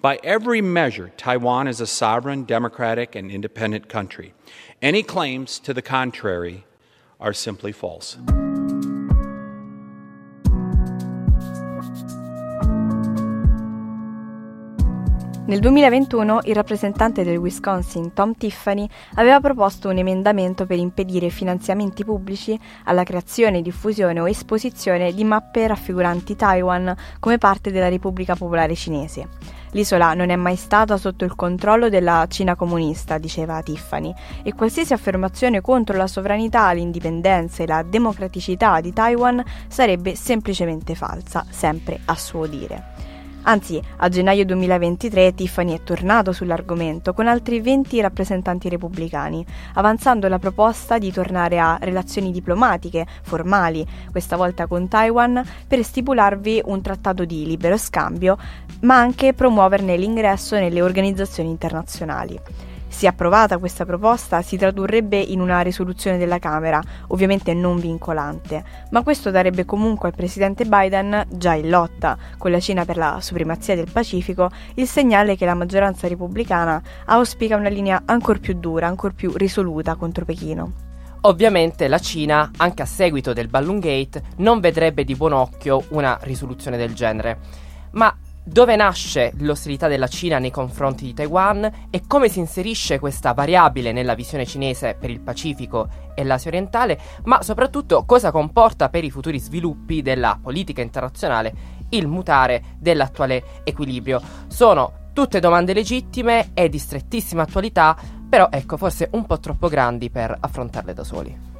By every measure, Taiwan is a sovereign, democratic, and independent country. Any claims to the contrary are simply false. Nel 2021 il rappresentante del Wisconsin, Tom Tiffany, aveva proposto un emendamento per impedire finanziamenti pubblici alla creazione, diffusione o esposizione di mappe raffiguranti Taiwan come parte della Repubblica Popolare Cinese. L'isola non è mai stata sotto il controllo della Cina comunista, diceva Tiffany, e qualsiasi affermazione contro la sovranità, l'indipendenza e la democraticità di Taiwan sarebbe semplicemente falsa, sempre a suo dire. Anzi, a gennaio 2023 Tiffany è tornato sull'argomento con altri 20 rappresentanti repubblicani, avanzando la proposta di tornare a relazioni diplomatiche, formali, questa volta con Taiwan, per stipularvi un trattato di libero scambio, ma anche promuoverne l'ingresso nelle organizzazioni internazionali. Se approvata questa proposta si tradurrebbe in una risoluzione della Camera, ovviamente non vincolante, ma questo darebbe comunque al presidente Biden, già in lotta con la Cina per la supremazia del Pacifico, il segnale che la maggioranza repubblicana auspica una linea ancora più dura, ancora più risoluta contro Pechino. Ovviamente la Cina, anche a seguito del Balloon Gate, non vedrebbe di buon occhio una risoluzione del genere. Ma dove nasce l'ostilità della Cina nei confronti di Taiwan e come si inserisce questa variabile nella visione cinese per il Pacifico e l'Asia orientale, ma soprattutto cosa comporta per i futuri sviluppi della politica internazionale il mutare dell'attuale equilibrio. Sono tutte domande legittime e di strettissima attualità, però ecco forse un po' troppo grandi per affrontarle da soli.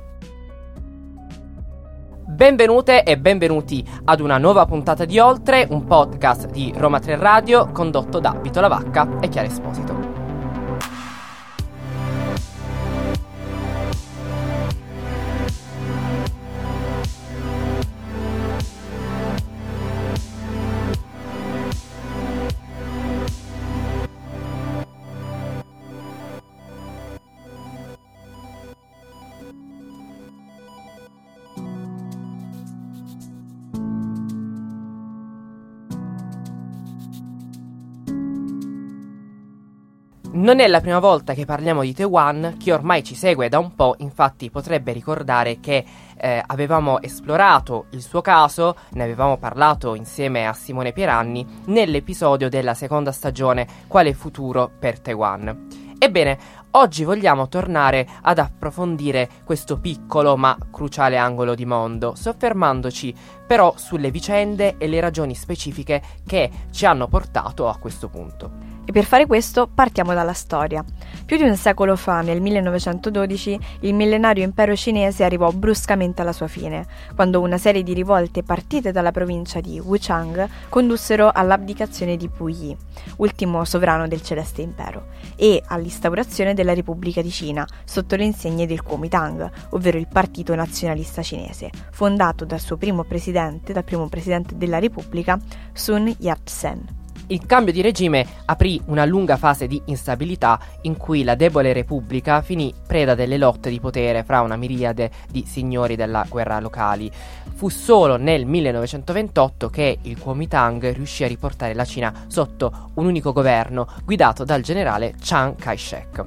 Benvenute e benvenuti ad una nuova puntata di Oltre, un podcast di Roma 3 Radio condotto da Vito Lavacca e Chiara Esposito. Non è la prima volta che parliamo di Taiwan, chi ormai ci segue da un po', infatti potrebbe ricordare che eh, avevamo esplorato il suo caso, ne avevamo parlato insieme a Simone Pieranni nell'episodio della seconda stagione Quale futuro per Taiwan. Ebbene, oggi vogliamo tornare ad approfondire questo piccolo ma cruciale angolo di mondo, soffermandoci però sulle vicende e le ragioni specifiche che ci hanno portato a questo punto. E per fare questo partiamo dalla storia. Più di un secolo fa, nel 1912, il millenario impero cinese arrivò bruscamente alla sua fine, quando una serie di rivolte partite dalla provincia di Wuchang condussero all'abdicazione di Puyi, ultimo sovrano del Celeste Impero, e all'instaurazione della Repubblica di Cina sotto le insegne del Kuomintang, ovvero il Partito Nazionalista Cinese, fondato dal suo primo presidente, dal primo presidente della Repubblica, Sun Yat-sen. Il cambio di regime aprì una lunga fase di instabilità in cui la debole Repubblica finì preda delle lotte di potere fra una miriade di signori della guerra locali. Fu solo nel 1928 che il Kuomintang riuscì a riportare la Cina sotto un unico governo guidato dal generale Chiang Kai-shek.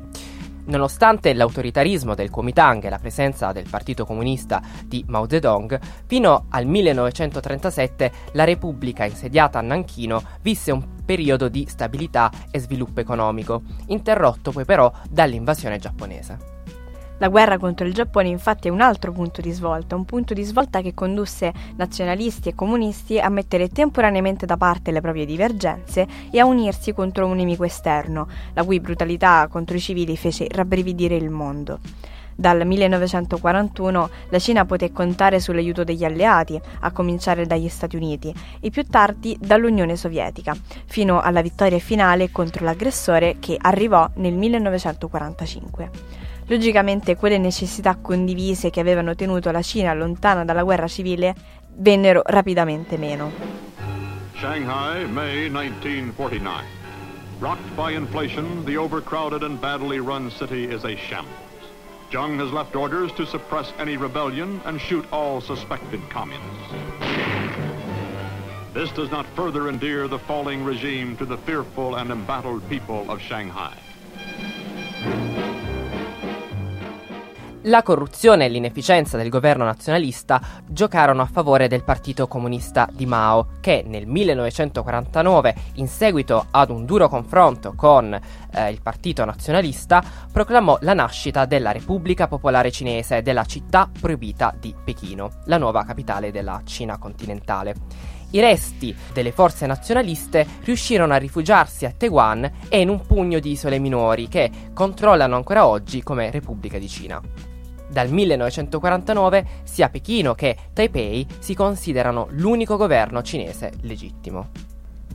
Nonostante l'autoritarismo del Kuomintang e la presenza del Partito Comunista di Mao Zedong, fino al 1937 la Repubblica insediata a Nanchino visse un periodo di stabilità e sviluppo economico, interrotto poi però dall'invasione giapponese. La guerra contro il Giappone infatti è un altro punto di svolta, un punto di svolta che condusse nazionalisti e comunisti a mettere temporaneamente da parte le proprie divergenze e a unirsi contro un nemico esterno, la cui brutalità contro i civili fece rabbrividire il mondo. Dal 1941 la Cina poté contare sull'aiuto degli alleati, a cominciare dagli Stati Uniti, e più tardi dall'Unione Sovietica, fino alla vittoria finale contro l'aggressore che arrivò nel 1945. Logicamente quelle necessità condivise che avevano tenuto la Cina lontana dalla guerra civile vennero rapidamente meno. Shanghai, May 1949. Rocked by inflation, the overcrowded and badly run city is a shambles. Zheng has left orders to suppress any rebellion and shoot all suspected communists. This does not further endear the falling regime to the fearful and embattled people of Shanghai. La corruzione e l'inefficienza del governo nazionalista giocarono a favore del Partito Comunista di Mao, che nel 1949, in seguito ad un duro confronto con eh, il Partito Nazionalista, proclamò la nascita della Repubblica Popolare Cinese della città proibita di Pechino, la nuova capitale della Cina continentale. I resti delle forze nazionaliste riuscirono a rifugiarsi a Taiwan e in un pugno di isole minori che controllano ancora oggi come Repubblica di Cina. Dal 1949 sia Pechino che Taipei si considerano l'unico governo cinese legittimo.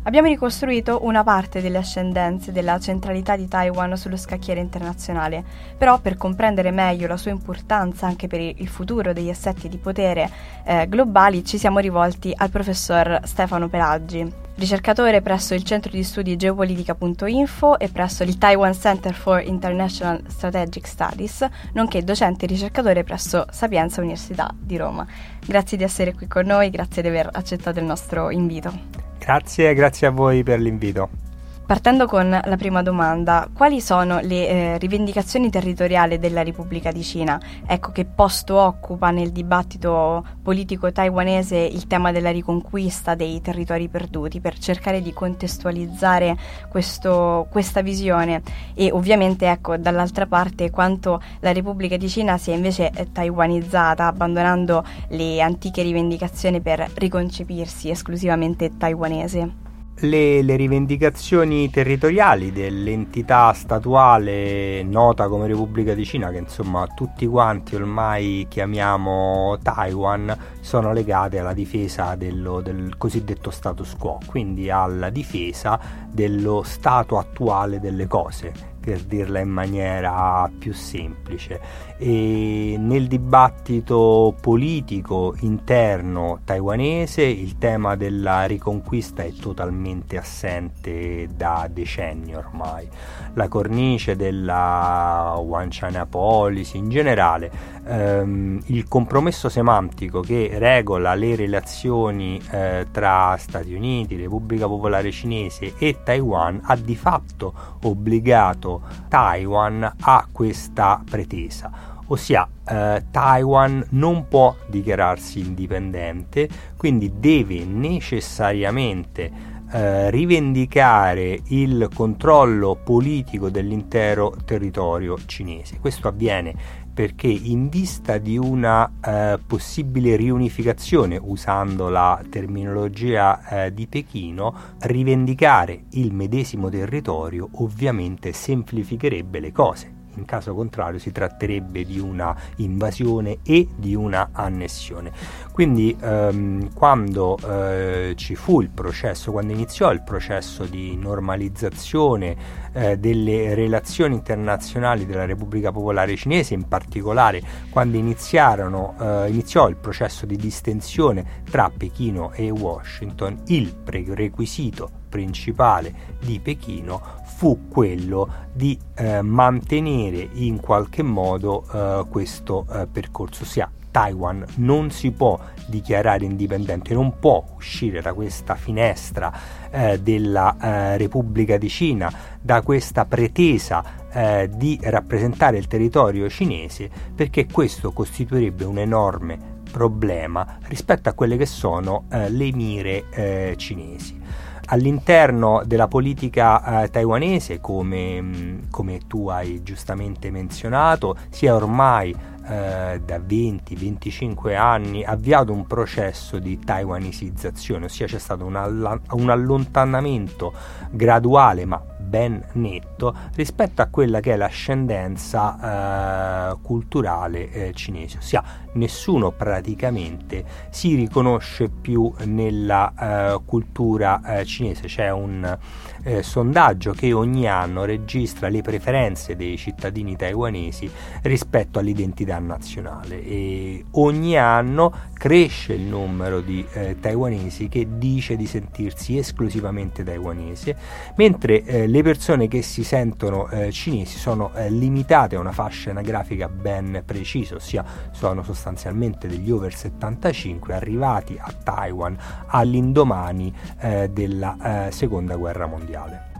Abbiamo ricostruito una parte delle ascendenze della centralità di Taiwan sullo scacchiere internazionale, però per comprendere meglio la sua importanza anche per il futuro degli assetti di potere eh, globali ci siamo rivolti al professor Stefano Pelaggi, ricercatore presso il centro di studi geopolitica.info e presso il Taiwan Center for International Strategic Studies, nonché docente e ricercatore presso Sapienza Università di Roma. Grazie di essere qui con noi, grazie di aver accettato il nostro invito. Grazie, grazie a voi per l'invito. Partendo con la prima domanda, quali sono le eh, rivendicazioni territoriali della Repubblica di Cina? Ecco che posto occupa nel dibattito politico taiwanese il tema della riconquista dei territori perduti? Per cercare di contestualizzare questo, questa visione. E ovviamente ecco dall'altra parte quanto la Repubblica di Cina sia invece eh, taiwanizzata abbandonando le antiche rivendicazioni per riconcepirsi esclusivamente taiwanese le, le, rivendicazioni territoriali dell'entità statuale nota come Repubblica di Cina, che insomma tutti quanti ormai chiamiamo Taiwan, sono legate alla difesa dello, del cosiddetto status quo, quindi alla difesa dello stato attuale delle cose per dirla in maniera più semplice. E nel dibattito politico interno taiwanese il tema della riconquista è totalmente assente da decenni ormai. La cornice della One China Policy in generale, ehm, il compromesso semantico che regola le relazioni eh, tra Stati Uniti, Repubblica Popolare Cinese e Taiwan ha di fatto obbligato Taiwan ha questa pretesa, ossia eh, Taiwan non può dichiararsi indipendente, quindi deve necessariamente eh, rivendicare il controllo politico dell'intero territorio cinese. Questo avviene perché in vista di una eh, possibile riunificazione, usando la terminologia eh, di Pechino, rivendicare il medesimo territorio ovviamente semplificherebbe le cose in caso contrario si tratterebbe di una invasione e di una annessione. Quindi ehm, quando eh, ci fu il processo, quando iniziò il processo di normalizzazione eh, delle relazioni internazionali della Repubblica Popolare Cinese, in particolare quando eh, iniziò il processo di distensione tra Pechino e Washington, il prerequisito principale di Pechino fu quello di eh, mantenere in qualche modo eh, questo eh, percorso, ossia Taiwan non si può dichiarare indipendente, non può uscire da questa finestra eh, della eh, Repubblica di Cina, da questa pretesa eh, di rappresentare il territorio cinese, perché questo costituirebbe un enorme problema rispetto a quelle che sono eh, le mire cinesi all'interno della politica eh, taiwanese, come, mm, come, tu hai giustamente menzionato, si è ormai eh, da 20-25 anni avviato un processo di taiwanesizzazione, ossia c'è stato un, all- un allontanamento graduale ma ben netto rispetto a quella che è l'ascendenza eh, culturale eh, cinese, ossia nessuno praticamente si riconosce più nella eh, cultura eh, cinese, c'è un eh, sondaggio che ogni anno registra le preferenze dei cittadini taiwanesi rispetto all'identità nazionale. E ogni anno cresce il numero di eh, taiwanesi che dice di sentirsi esclusivamente taiwanese, mentre eh, le persone che si sentono eh, cinesi sono limitate a una fascia anagrafica ben precisa, ossia sono sostanzialmente sostanzialmente degli over 75 arrivati a Taiwan all'indomani eh, della eh, seconda guerra mondiale.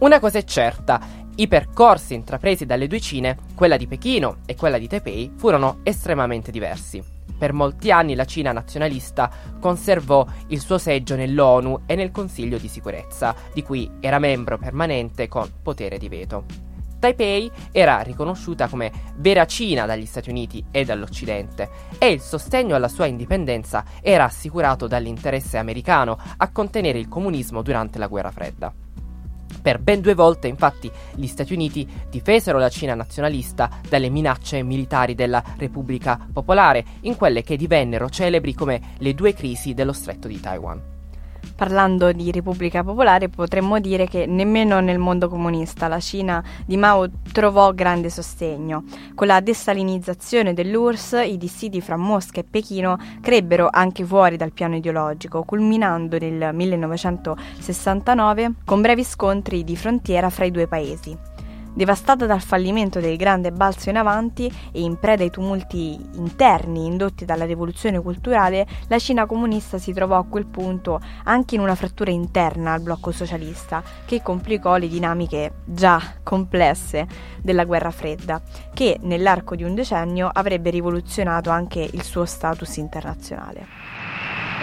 Una cosa è certa, i percorsi intrapresi dalle due Cine, quella di Pechino e quella di Taipei, furono estremamente diversi. Per molti anni la Cina nazionalista conservò il suo seggio nell'ONU e nel Consiglio di sicurezza, di cui era membro permanente con potere di veto. Taipei era riconosciuta come vera Cina dagli Stati Uniti e dall'Occidente e il sostegno alla sua indipendenza era assicurato dall'interesse americano a contenere il comunismo durante la guerra fredda. Per ben due volte, infatti, gli Stati Uniti difesero la Cina nazionalista dalle minacce militari della Repubblica Popolare, in quelle che divennero celebri come le due crisi dello stretto di Taiwan. Parlando di Repubblica Popolare potremmo dire che nemmeno nel mondo comunista la Cina di Mao trovò grande sostegno. Con la destalinizzazione dell'URSS i dissidi fra Mosca e Pechino crebbero anche fuori dal piano ideologico, culminando nel 1969 con brevi scontri di frontiera fra i due paesi. Devastata dal fallimento del grande balzo in avanti e in preda ai tumulti interni indotti dalla rivoluzione culturale, la Cina comunista si trovò a quel punto anche in una frattura interna al blocco socialista che complicò le dinamiche già complesse della guerra fredda, che nell'arco di un decennio avrebbe rivoluzionato anche il suo status internazionale.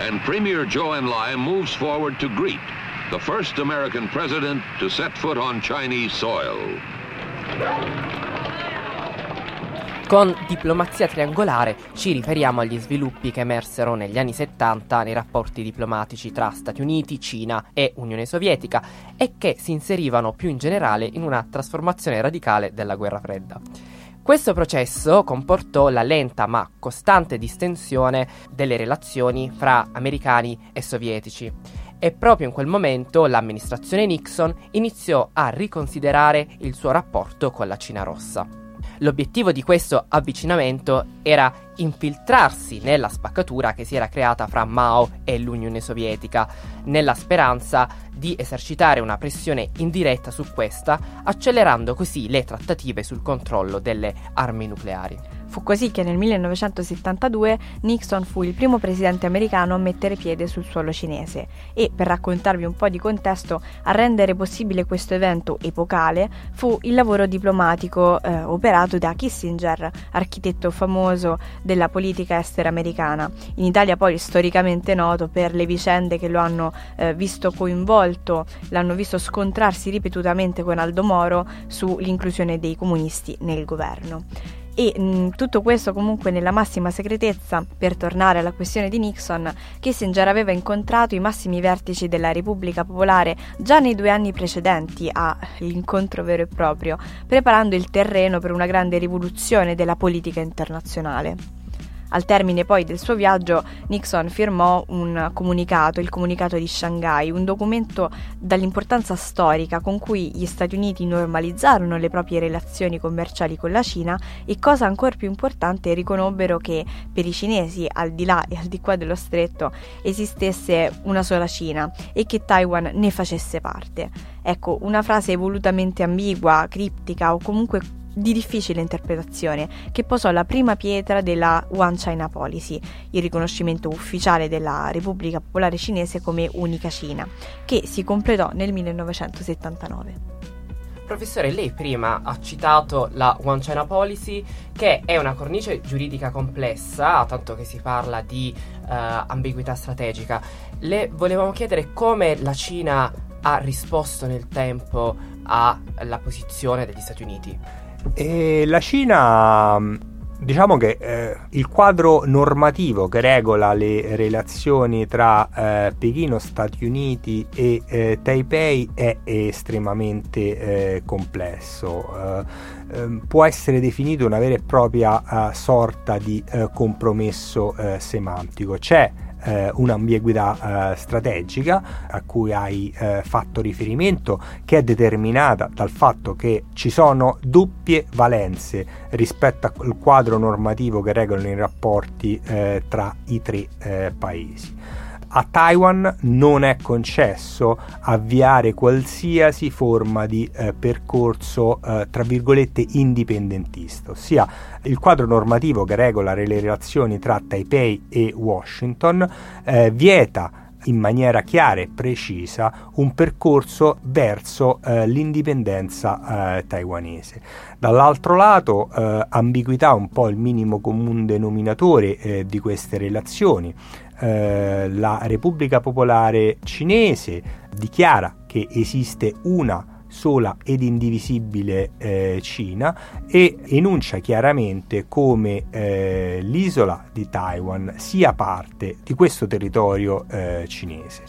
And Premier Zhou Enlai moves forward to greet the first American president to set foot on Chinese soil. Con diplomazia triangolare ci riferiamo agli sviluppi che emersero negli anni 70 nei rapporti diplomatici tra Stati Uniti, Cina e Unione Sovietica e che si inserivano più in generale in una trasformazione radicale della guerra fredda. Questo processo comportò la lenta ma costante distensione delle relazioni fra americani e sovietici e proprio in quel momento l'amministrazione Nixon iniziò a riconsiderare il suo rapporto con la Cina rossa. L'obiettivo di questo avvicinamento era infiltrarsi nella spaccatura che si era creata fra Mao e l'Unione Sovietica, nella speranza di esercitare una pressione indiretta su questa, accelerando così le trattative sul controllo delle armi nucleari. Fu così che nel 1972 Nixon fu il primo presidente americano a mettere piede sul suolo cinese e, per raccontarvi un po' di contesto, a rendere possibile questo evento epocale fu il lavoro diplomatico eh, operato da Kissinger, architetto famoso della politica estera americana. In Italia poi storicamente noto per le vicende che lo hanno eh, visto coinvolto, l'hanno visto scontrarsi ripetutamente con Aldo Moro sull'inclusione dei comunisti nel governo e mh, mm, tutto questo comunque nella massima segretezza, per tornare alla questione di Nixon, Kissinger aveva incontrato i massimi vertici della Repubblica Popolare già nei due anni precedenti all'incontro vero e proprio, preparando il terreno per una grande rivoluzione della politica internazionale. Al termine poi del suo viaggio Nixon firmò un comunicato, il comunicato di Shanghai, un documento dall'importanza storica con cui gli Stati Uniti normalizzarono le proprie relazioni commerciali con la Cina e cosa ancora più importante riconobbero che per i cinesi al di là e al di qua dello stretto esistesse una sola Cina e che Taiwan ne facesse parte. Ecco, una frase volutamente ambigua, criptica o comunque di difficile interpretazione che posò la prima pietra della One China Policy, il riconoscimento ufficiale della Repubblica Popolare Cinese come unica Cina, che si completò nel 1979. Professore, lei prima ha citato la One China Policy, che è una cornice giuridica complessa, tanto che si parla di uh, ambiguità strategica. Le volevamo chiedere come la Cina ha risposto nel tempo alla posizione degli Stati Uniti. E la Cina, diciamo che eh, il quadro normativo che regola le relazioni tra eh, Pechino, Stati Uniti e eh, Taipei è estremamente eh, complesso. Eh, ehm, può essere definito una vera e propria eh, sorta di compromesso semantico. C'è eh, un'ambiguità eh, strategica a cui hai eh, fatto riferimento che è determinata dal fatto che ci sono doppie valenze rispetto al quadro normativo che regolano i rapporti eh, tra i tre eh, paesi. A Taiwan non è concesso avviare qualsiasi forma di eh, percorso eh, tra virgolette indipendentista, ossia il quadro normativo che regola le relazioni tra Taipei e Washington eh, vieta in maniera chiara e precisa un percorso verso eh, l'indipendenza eh, taiwanese. Dall'altro lato, eh, ambiguità un po' il minimo comune denominatore eh, di queste relazioni. Eh, la Repubblica Popolare Cinese dichiara che esiste una sola ed indivisibile eh, Cina e enuncia chiaramente come eh, l'isola di Taiwan sia parte di questo territorio eh, cinese.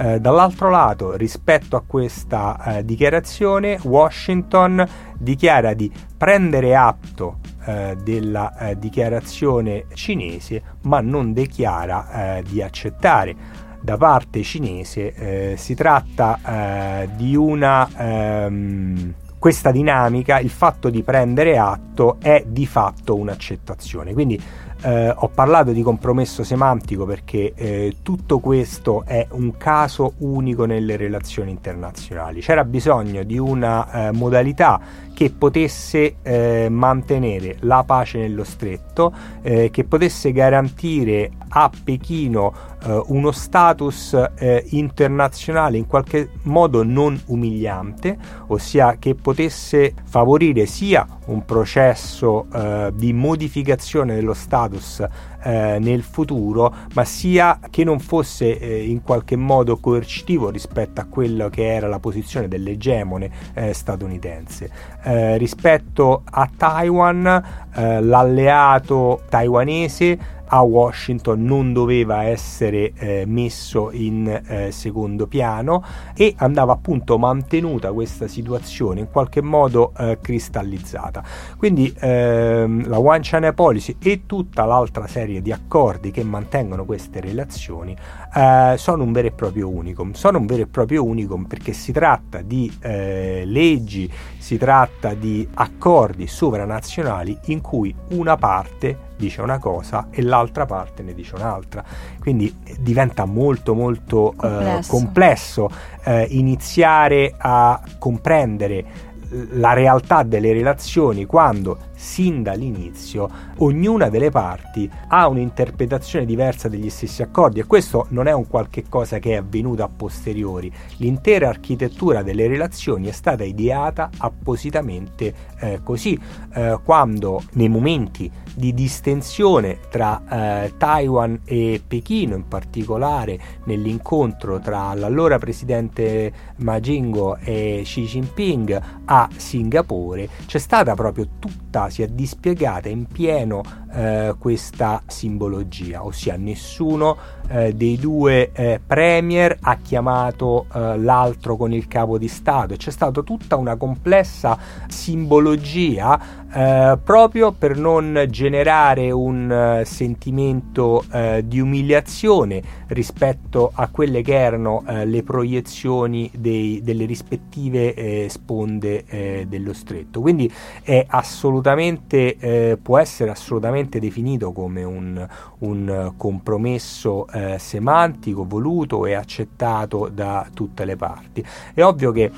Eh, dall'altro lato, rispetto a questa eh, dichiarazione, Washington dichiara di prendere atto eh, della dichiarazione cinese, ma non dichiara di accettare da parte cinese eh, si tratta eh, di una ehm, questa dinamica, il fatto di prendere atto è di fatto un'accettazione. Quindi eh, ho parlato di compromesso semantico perché eh, tutto questo è un caso unico nelle relazioni internazionali. C'era bisogno di una eh, modalità che potesse eh, mantenere la pace nello stretto, eh, che potesse garantire a Pechino eh, uno status eh, internazionale in qualche modo non umiliante, ossia che potesse favorire sia un processo eh, di modificazione dello status eh, nel futuro, ma sia che non fosse eh, in qualche modo coercitivo rispetto a quello che era la posizione dell'egemone eh, statunitense. Eh, rispetto a Taiwan, eh, l'alleato taiwanese a Washington non doveva essere eh, messo in eh, secondo piano e andava appunto mantenuta questa situazione in qualche modo eh, cristallizzata. Quindi ehm, la One China Policy e tutta l'altra serie di accordi che mantengono queste relazioni eh, sono un vero e proprio unicum. Sono un vero e proprio unicum perché si tratta di eh, leggi, si tratta di accordi sovranazionali in cui una parte dice una cosa e l'altra parte ne dice un'altra. Quindi diventa molto molto complesso, eh, complesso eh, iniziare a comprendere la realtà delle relazioni quando sin dall'inizio ognuna delle parti ha un'interpretazione diversa degli stessi accordi e questo non è un qualche cosa che è avvenuto a posteriori. L'intera architettura delle relazioni è stata ideata appositamente eh, così eh, quando nei momenti di distensione tra eh, Taiwan e Pechino in particolare nell'incontro tra l'allora presidente Ma Jingo e Xi Jinping a Singapore c'è stata proprio tutta si è dispiegata in pieno eh, questa simbologia, ossia nessuno eh, dei due eh, premier ha chiamato eh, l'altro con il capo di Stato. C'è stata tutta una complessa simbologia eh, proprio per non generare un uh, sentimento uh, di umiliazione rispetto a quelle che erano uh, le proiezioni dei, delle rispettive eh, sponde dello stretto. Quindi è assolutamente, può essere assolutamente definito come un, un compromesso semantico voluto e accettato da tutte le parti. È ovvio che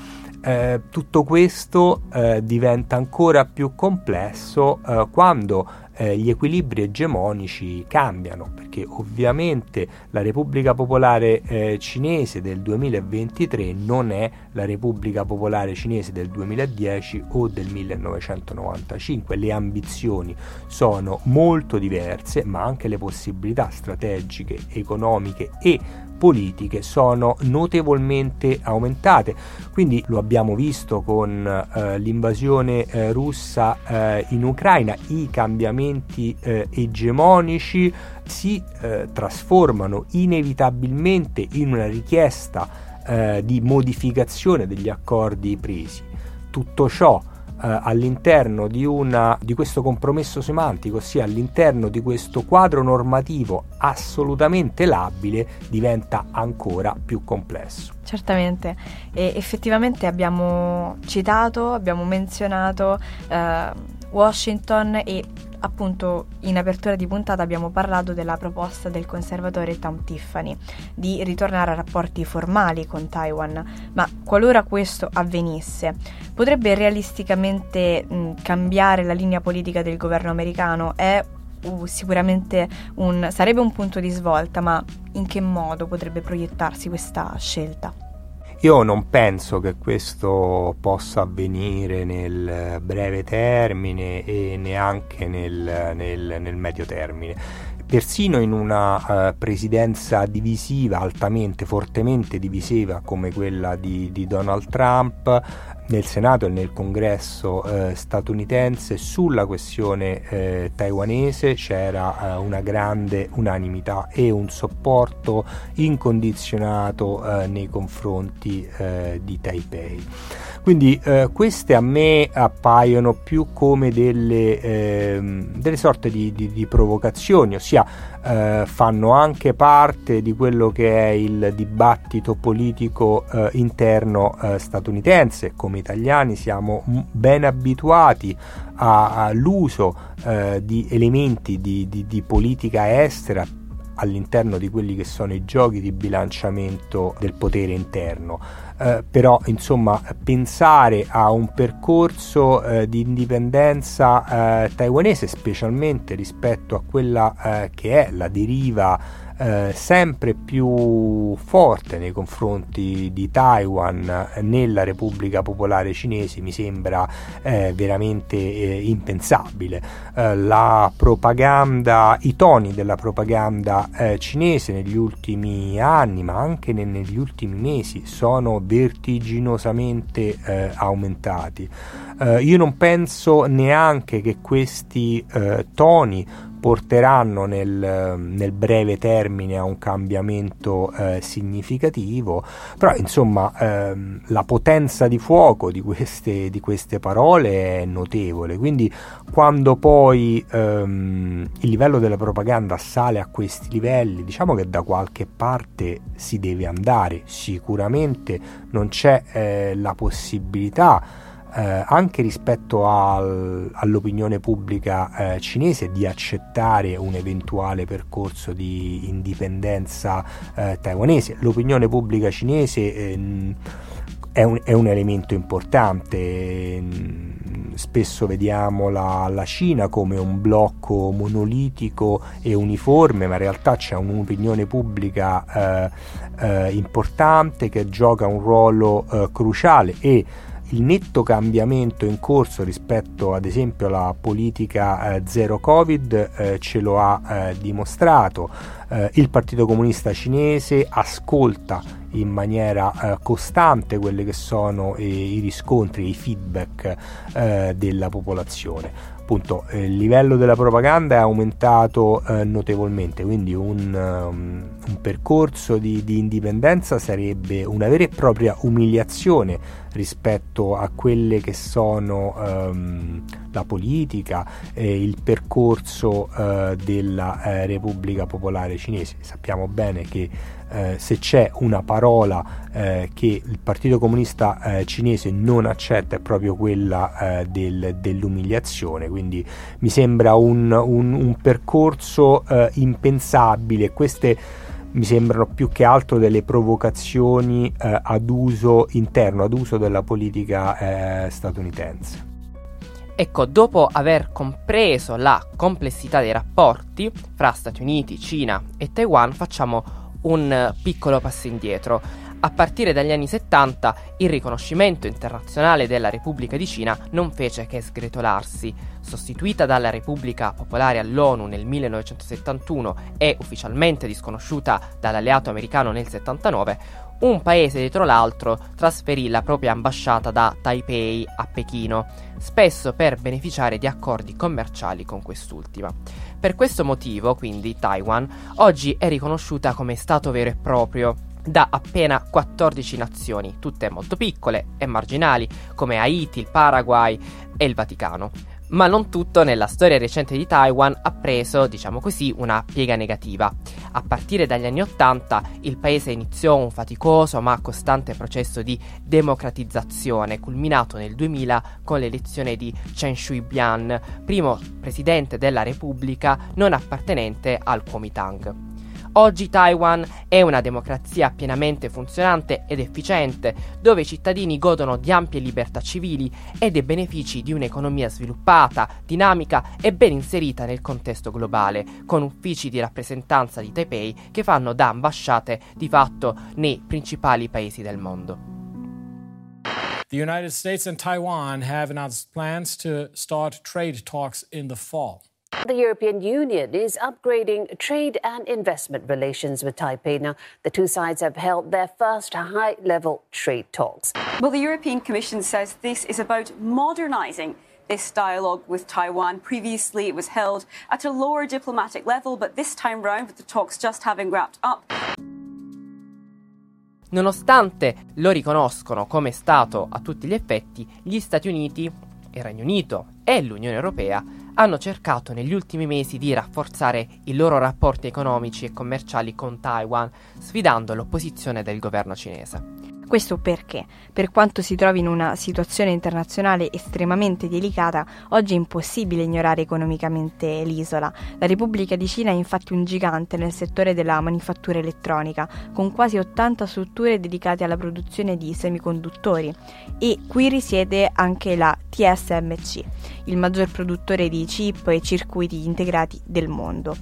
eh, tutto questo eh, diventa ancora più complesso eh, quando eh, gli equilibri egemonici cambiano, perché ovviamente la Repubblica Popolare eh, Cinese del 2023 non è la Repubblica Popolare Cinese del 2010 o del 1995, le ambizioni sono molto diverse, ma anche le possibilità strategiche, economiche e politiche sono notevolmente aumentate. Quindi lo abbiamo visto con eh, l'invasione eh, russa eh, in Ucraina, i cambiamenti eh, egemonici si eh, trasformano inevitabilmente in una richiesta eh, di modificazione degli accordi presi. Tutto ciò eh, all'interno di, una, di questo compromesso semantico, ossia all'interno di questo quadro normativo assolutamente labile, diventa ancora più complesso. Certamente, e effettivamente abbiamo citato, abbiamo menzionato eh, Washington e appunto in apertura di puntata abbiamo parlato della proposta del conservatore Tom Tiffany di ritornare a rapporti formali con Taiwan, ma qualora questo avvenisse, potrebbe realisticamente mh, cambiare la linea politica del governo americano? È uh, sicuramente un, sarebbe un punto di svolta, ma in che modo potrebbe proiettarsi questa scelta? Io non penso che questo possa avvenire nel breve termine e neanche nel, nel, nel medio termine. Persino in una uh, presidenza divisiva, altamente, fortemente divisiva come quella di, di Donald Trump, nel Senato e nel Congresso eh, statunitense sulla questione eh, taiwanese c'era eh, una grande unanimità e un supporto incondizionato eh, nei confronti eh, di Taipei. Quindi eh, queste a me appaiono più come delle, ehm, delle sorte di, di, di, provocazioni, ossia eh, fanno anche parte di quello che è il dibattito politico eh, interno eh, statunitense. Come italiani siamo ben abituati all'uso eh, di elementi di, di politica estera all'interno di quelli che sono i giochi di bilanciamento del potere interno. Eh, però insomma pensare a un percorso eh, di indipendenza eh, taiwanese specialmente rispetto a quella eh, che è la deriva eh, sempre più forte nei confronti di Taiwan nella Repubblica Popolare Cinese mi sembra eh, veramente eh, impensabile. Eh, la propaganda, i toni della propaganda eh, cinese negli ultimi anni, ma anche ne, negli ultimi mesi, sono vertiginosamente aumentati. io non penso neanche che questi toni porteranno nel, nel, breve termine a un cambiamento eh, significativo, però insomma ehm, la potenza di fuoco di queste, di queste, parole è notevole, quindi quando poi ehm, il livello della propaganda sale a questi livelli, diciamo che da qualche parte si deve andare, sicuramente non c'è eh, la possibilità eh, anche rispetto al, all'opinione pubblica eh, cinese di accettare un eventuale percorso di indipendenza eh, taiwanese. L'opinione pubblica cinese ehm, è un, è un, elemento importante. Spesso vediamo la, la, Cina come un blocco monolitico e uniforme, ma in realtà c'è un'opinione pubblica eh, eh, importante che gioca un ruolo eh, cruciale e il netto cambiamento in corso rispetto ad esempio alla politica eh, zero covid eh, ce lo ha eh, dimostrato. Eh, il Partito Comunista Cinese ascolta in maniera eh, costante quelli che sono i riscontri, i feedback eh, della popolazione appunto eh, il livello della propaganda è aumentato eh, notevolmente, quindi un, um, un percorso di, di, indipendenza sarebbe una vera e propria umiliazione rispetto a quelle che sono um, la politica e il percorso uh, della uh, Repubblica Popolare Cinese. Sappiamo bene che eh, se c'è una parola eh, che il Partito Comunista eh, Cinese non accetta è proprio quella eh, del, dell'umiliazione, quindi mi sembra un, un, un percorso eh, impensabile. Queste mi sembrano più che altro delle provocazioni ad uso interno, ad uso della politica statunitense. Ecco, dopo aver compreso la complessità dei rapporti fra Stati Uniti, Cina e Taiwan, facciamo un piccolo passo indietro. A partire dagli anni 70 il riconoscimento internazionale della Repubblica di Cina non fece che sgretolarsi. Sostituita dalla Repubblica Popolare all'ONU nel 1971 e ufficialmente disconosciuta dall'alleato americano nel 79, un paese dietro l'altro trasferì la propria ambasciata da Taipei a Pechino, spesso per beneficiare di accordi commerciali con quest'ultima. Per questo motivo, quindi, Taiwan oggi è riconosciuta come Stato vero e proprio da appena 14 nazioni, tutte molto piccole e marginali, come Haiti, il Paraguay e il Vaticano. Ma non tutto nella storia recente di Taiwan ha preso, diciamo così, una piega negativa. A partire dagli anni Ottanta il paese iniziò un faticoso ma costante processo di democratizzazione, culminato nel 2000 con l'elezione di Chen Shui-bian, primo presidente della Repubblica non appartenente al Kuomintang. Oggi Taiwan è una democrazia pienamente funzionante ed efficiente, dove i cittadini godono di ampie libertà civili e dei benefici di un'economia sviluppata, dinamica e ben inserita nel contesto globale, con uffici di rappresentanza di Taipei che fanno da ambasciate di fatto nei principali paesi del mondo. The United States and Taiwan have announced plans to start trade talks in the fall. The European Union is upgrading trade and investment relations with Taipei. Now, the two sides have held their first high level trade talks. Well, the European Commission says this is about modernising this dialogue with Taiwan. Previously, it was held at a lower diplomatic level, but this time round, with the talks just having wrapped up. Nonostante lo riconoscono come Stato a tutti gli effetti, gli Stati Uniti, il Regno Unito e l'Unione Europea hanno cercato negli ultimi mesi di rafforzare i loro rapporti economici e commerciali con Taiwan, sfidando l'opposizione del governo cinese. Questo perché, per quanto si trovi in una situazione internazionale estremamente delicata, oggi è impossibile ignorare economicamente l'isola. La Repubblica di Cina è infatti un gigante nel settore della manifattura elettronica, con quasi 80 strutture dedicate alla produzione di semiconduttori. E qui risiede anche la TSMC, il maggior produttore di chip e circuiti integrati del mondo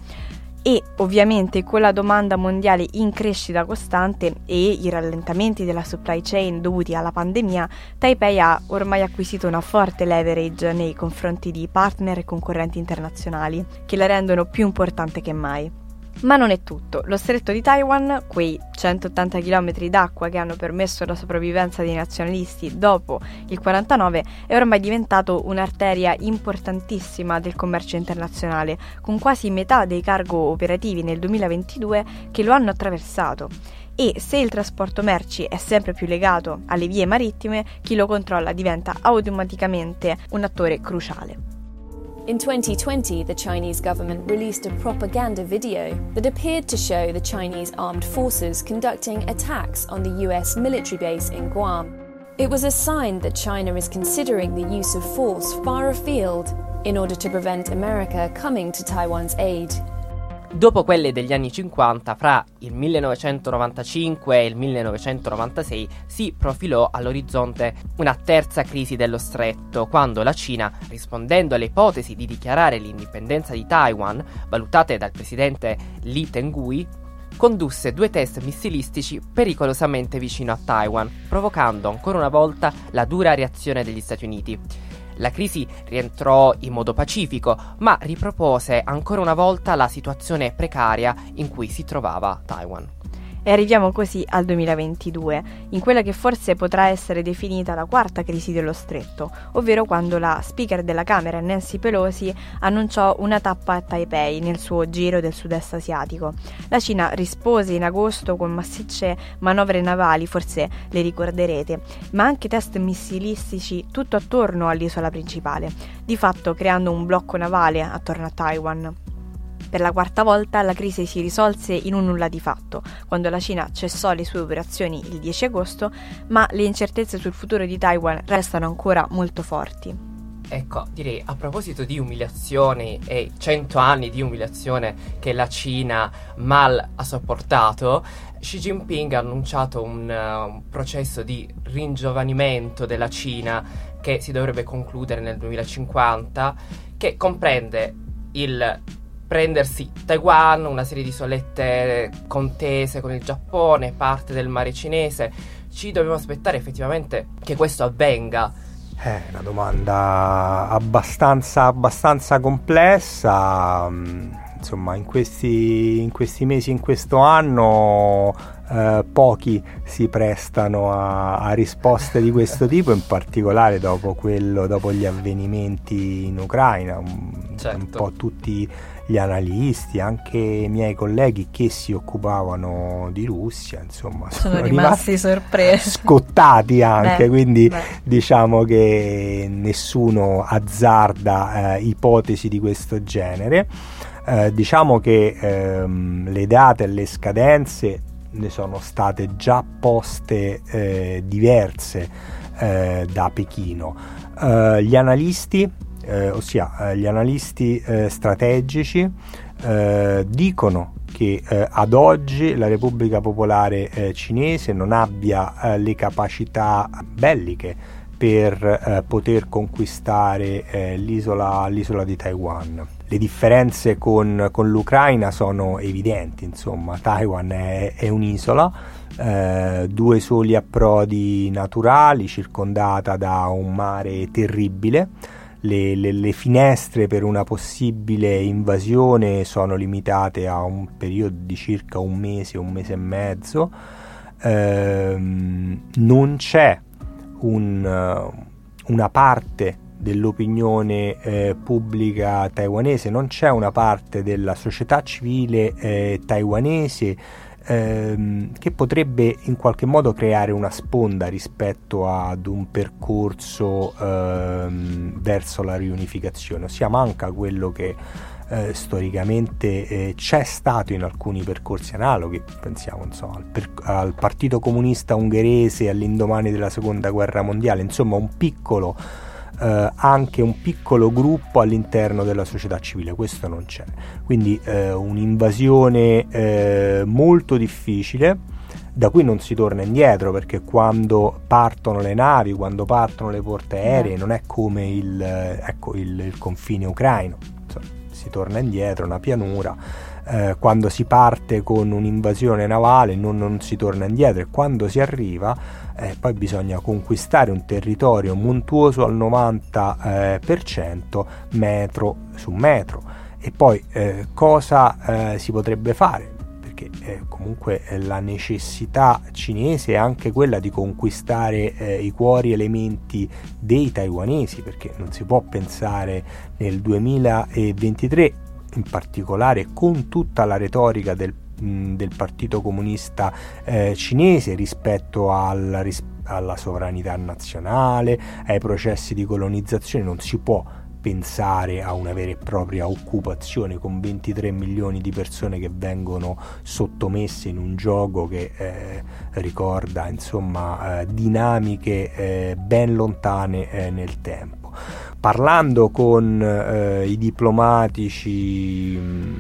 e ovviamente con la domanda mondiale in crescita costante e i rallentamenti della supply chain dovuti alla pandemia, Taipei ha ormai acquisito una forte leverage nei confronti di partner e concorrenti internazionali che la rendono più importante che mai. Ma non è tutto. Lo stretto di Taiwan, quei 180 km d'acqua che hanno permesso la sopravvivenza dei nazionalisti dopo il 49, è ormai diventato un'arteria importantissima del commercio internazionale, con quasi metà dei cargo operativi nel 2022 che lo hanno attraversato. E se il trasporto merci è sempre più legato alle vie marittime, chi lo controlla diventa automaticamente un attore cruciale. In 2020, the Chinese government released a propaganda video that appeared to show the Chinese armed forces conducting attacks on the US military base in Guam. It was a sign that China is considering the use of force far afield in order to prevent America coming to Taiwan's aid. Dopo quelle degli anni 50, fra il 1995 e il 1996, si profilò all'orizzonte una terza crisi dello stretto, quando la Cina, rispondendo alle ipotesi di dichiarare l'indipendenza di Taiwan, valutate dal presidente Lee Tengui, condusse due test missilistici pericolosamente vicino a Taiwan, provocando ancora una volta la dura reazione degli Stati Uniti. La crisi rientrò in modo pacifico, ma ripropose ancora una volta la situazione precaria in cui si trovava Taiwan. E arriviamo così al 2022, in quella che forse potrà essere definita la quarta crisi dello stretto, ovvero quando la speaker della Camera Nancy Pelosi annunciò una tappa a Taipei nel suo giro del sud-est asiatico. La Cina rispose in agosto con massicce manovre navali, forse le ricorderete, ma anche test missilistici tutto attorno all'isola principale, di fatto creando un blocco navale attorno a Taiwan. Per la quarta volta la crisi si risolse in un nulla di fatto, quando la Cina cessò le sue operazioni il 10 agosto, ma le incertezze sul futuro di Taiwan restano ancora molto forti. Ecco, direi a proposito di umiliazioni e cento anni di umiliazione che la Cina mal ha sopportato, Xi Jinping ha annunciato un, uh, un processo di ringiovanimento della Cina che si dovrebbe concludere nel 2050, che comprende il prendersi Taiwan, una serie di solette contese con il Giappone, parte del mare cinese. Ci dobbiamo aspettare effettivamente che questo avvenga. È una domanda abbastanza, abbastanza complessa. Mm, insomma, in questi, in questi mesi, in questo anno, eh, pochi si prestano a, a, risposte di questo tipo, in particolare dopo, quello, dopo gli avvenimenti in Ucraina. Un, certo. un po' tutti gli analisti, anche i miei colleghi che si occupavano di Russia, insomma, sono, sono rimasti, rimasti sorpresi, scottati anche, beh, quindi beh. diciamo che nessuno azzarda eh, ipotesi di questo genere. Eh, diciamo che ehm, le date e le scadenze ne sono state già poste eh, diverse eh, da Pechino. Eh, gli analisti eh, ossia eh, gli analisti eh, strategici eh, dicono che eh, ad oggi la Repubblica Popolare eh, Cinese non abbia le capacità belliche per poter conquistare l'isola, l'isola, di Taiwan. Le differenze con, con, l'Ucraina sono evidenti, insomma, Taiwan è, è un'isola, eh, due soli approdi naturali, circondata da un mare terribile le, le, le, finestre per una possibile invasione sono limitate a un periodo di circa un mese, un mese e mezzo. Ehm, non c'è un, una parte dell'opinione eh, pubblica taiwanese, non c'è una parte della società civile eh, taiwanese ehm, che potrebbe in qualche modo creare una sponda rispetto ad un percorso ehm, verso la riunificazione, ossia manca quello che eh, storicamente eh, c'è stato in alcuni percorsi analoghi, pensiamo insomma, al, per, al, Partito Comunista Ungherese all'indomani della Seconda Guerra Mondiale, insomma un piccolo eh, anche un piccolo gruppo all'interno della società civile, questo non c'è. Quindi eh, un'invasione eh, molto difficile da cui non si torna indietro perché quando partono le navi, quando partono le porte aeree, non è come il, ecco, il, il confine ucraino, Insomma, si torna indietro, una pianura. Eh, quando si parte con un'invasione navale non, non si torna indietro e quando si arriva eh, poi bisogna conquistare un territorio montuoso al 90% eh, metro su metro. E poi eh, cosa eh, si potrebbe fare? Perché eh, comunque eh, la necessità cinese è anche quella di conquistare i cuori elementi dei taiwanesi, perché non si può pensare nel 2023 in particolare con tutta la retorica del del Partito Comunista eh, cinese rispetto al, ris- alla sovranità nazionale, ai processi di colonizzazione, non si può pensare a una vera e propria occupazione con 23 milioni di persone che vengono sottomesse in un gioco che eh, ricorda insomma eh, dinamiche eh, ben lontane eh, nel tempo. Parlando con eh, i diplomatici mh,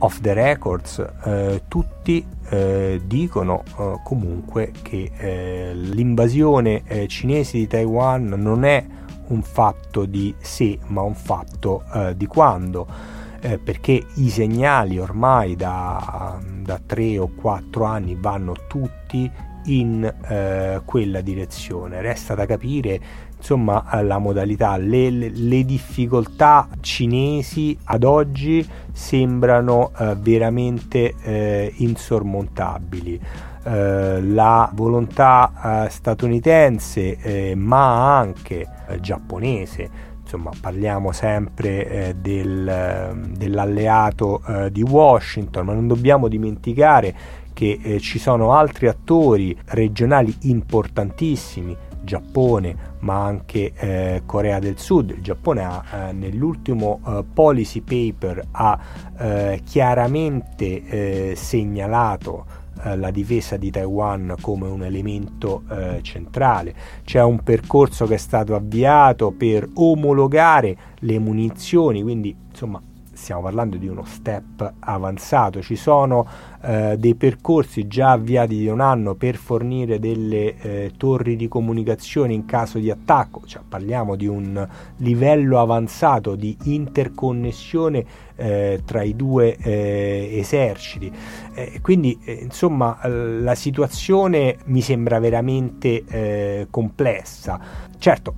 off the records, eh, tutti eh, dicono eh, comunque che eh, l'invasione eh, cinese di Taiwan non è un fatto di se, ma un fatto di quando. perché i segnali ormai da, da 3 o 4 anni vanno tutti in quella direzione. Resta da capire insomma la modalità, le, le, difficoltà cinesi ad oggi sembrano eh, veramente eh, insormontabili. Eh, la volontà eh, statunitense eh, ma anche eh, giapponese insomma parliamo sempre del, dell'alleato di Washington ma non dobbiamo dimenticare che ci sono altri attori regionali importantissimi Giappone ma anche eh, Corea del Sud. Il Giappone ha eh, nell'ultimo eh, policy paper ha eh, chiaramente eh, segnalato eh, la difesa di Taiwan come un elemento centrale. C'è un percorso che è stato avviato per omologare le munizioni, quindi insomma stiamo parlando di uno step avanzato, ci sono eh, dei percorsi già avviati di un anno per fornire delle eh, torri di comunicazione in caso di attacco, cioè parliamo di un livello avanzato di interconnessione eh, tra i due eh, eserciti. Eh, quindi insomma la situazione mi sembra veramente complessa. Certo,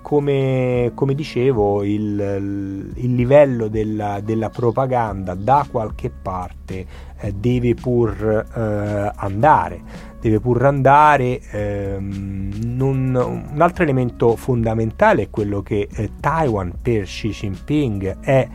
come, come dicevo, il, il livello della, della propaganda da qualche parte deve pur eh, andare, deve pur andare. Ehm, non, un altro elemento fondamentale è quello che eh, Taiwan per Xi Jinping è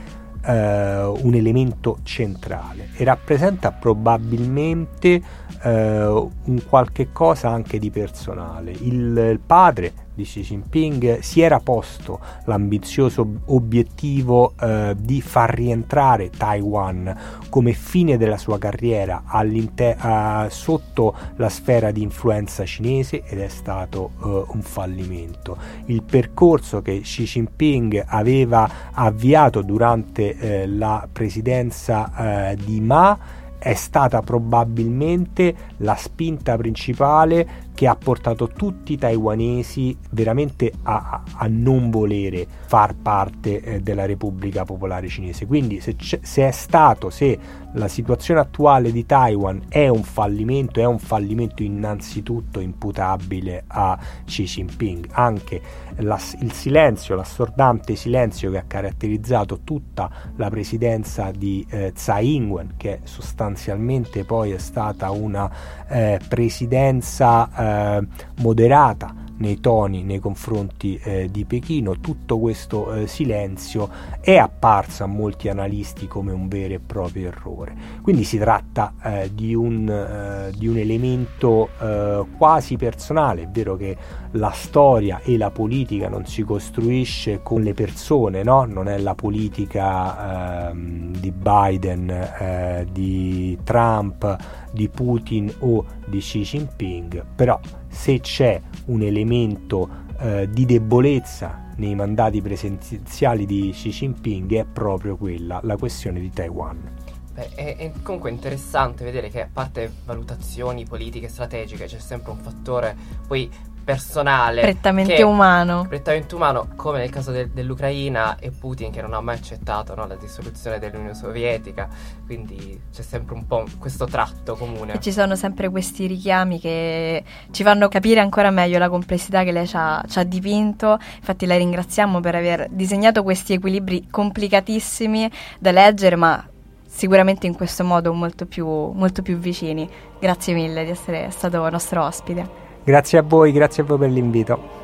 eh, un elemento centrale e rappresenta probabilmente eh, un qualche cosa anche di personale. Il, il padre di Xi Jinping si era posto l'ambizioso obiettivo eh, di far rientrare Taiwan come fine della sua carriera uh, sotto la sfera di influenza cinese ed è stato uh, un fallimento. Il percorso che Xi Jinping aveva avviato durante eh, la presidenza eh, di Ma è stata probabilmente la spinta principale che ha portato tutti i taiwanesi veramente a, a non volere far parte eh, della Repubblica Popolare Cinese. Quindi se, se, è stato, se la situazione attuale di Taiwan è un fallimento, è un fallimento innanzitutto imputabile a Xi Jinping. Anche la, il silenzio, l'assordante silenzio che ha caratterizzato tutta la presidenza di eh, Tsai Ing-wen, che sostanzialmente poi è stata una eh, presidenza eh, moderata nei toni nei confronti eh, di Pechino, tutto questo eh, silenzio è apparso a molti analisti come un vero e proprio errore. Quindi si tratta eh, di, un, eh, di, un, elemento eh, quasi personale, è vero che la storia e la politica non si costruisce con le persone, no? non è la politica ehm, di Biden, eh, di Trump, di Putin o di Xi Jinping, però se c'è un elemento eh, di debolezza nei mandati presenziali di Xi Jinping è proprio quella, la questione di Taiwan. Beh, è, è, comunque interessante vedere che a parte valutazioni politiche strategiche c'è sempre un fattore poi personale. Prettamente che, umano. Prettamente umano, come nel caso de- dell'Ucraina e Putin che non ha mai accettato no, la dissoluzione dell'Unione Sovietica, quindi c'è sempre un po' questo tratto comune. E ci sono sempre questi richiami che ci fanno capire ancora meglio la complessità che lei ci ha, ci ha dipinto, infatti la ringraziamo per aver disegnato questi equilibri complicatissimi da leggere, ma sicuramente in questo modo molto più, molto più vicini. Grazie mille di essere stato nostro ospite. Grazie a voi, grazie a voi per l'invito.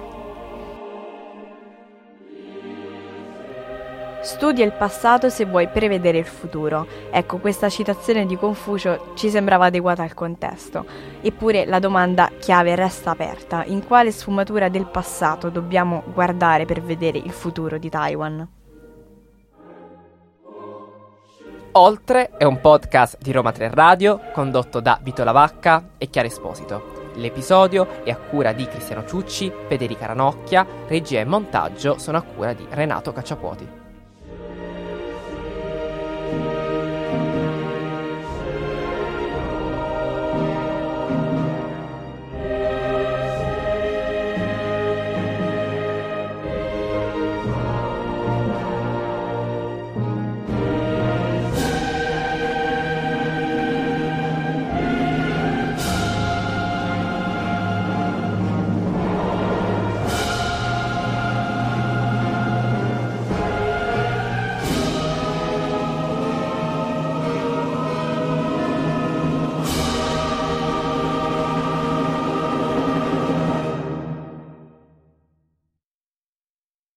Studia il passato se vuoi prevedere il futuro. Ecco, questa citazione di Confucio ci sembrava adeguata al contesto. Eppure la domanda chiave resta aperta. In quale sfumatura del passato dobbiamo guardare per vedere il futuro di Taiwan? Oltre è un podcast di Roma 3 Radio condotto da Vito Lavacca e Chiara Esposito. L'episodio è a cura di Cristiano Ciucci, Federica Ranocchia, regia e montaggio sono a cura di Renato Cacciapuoti.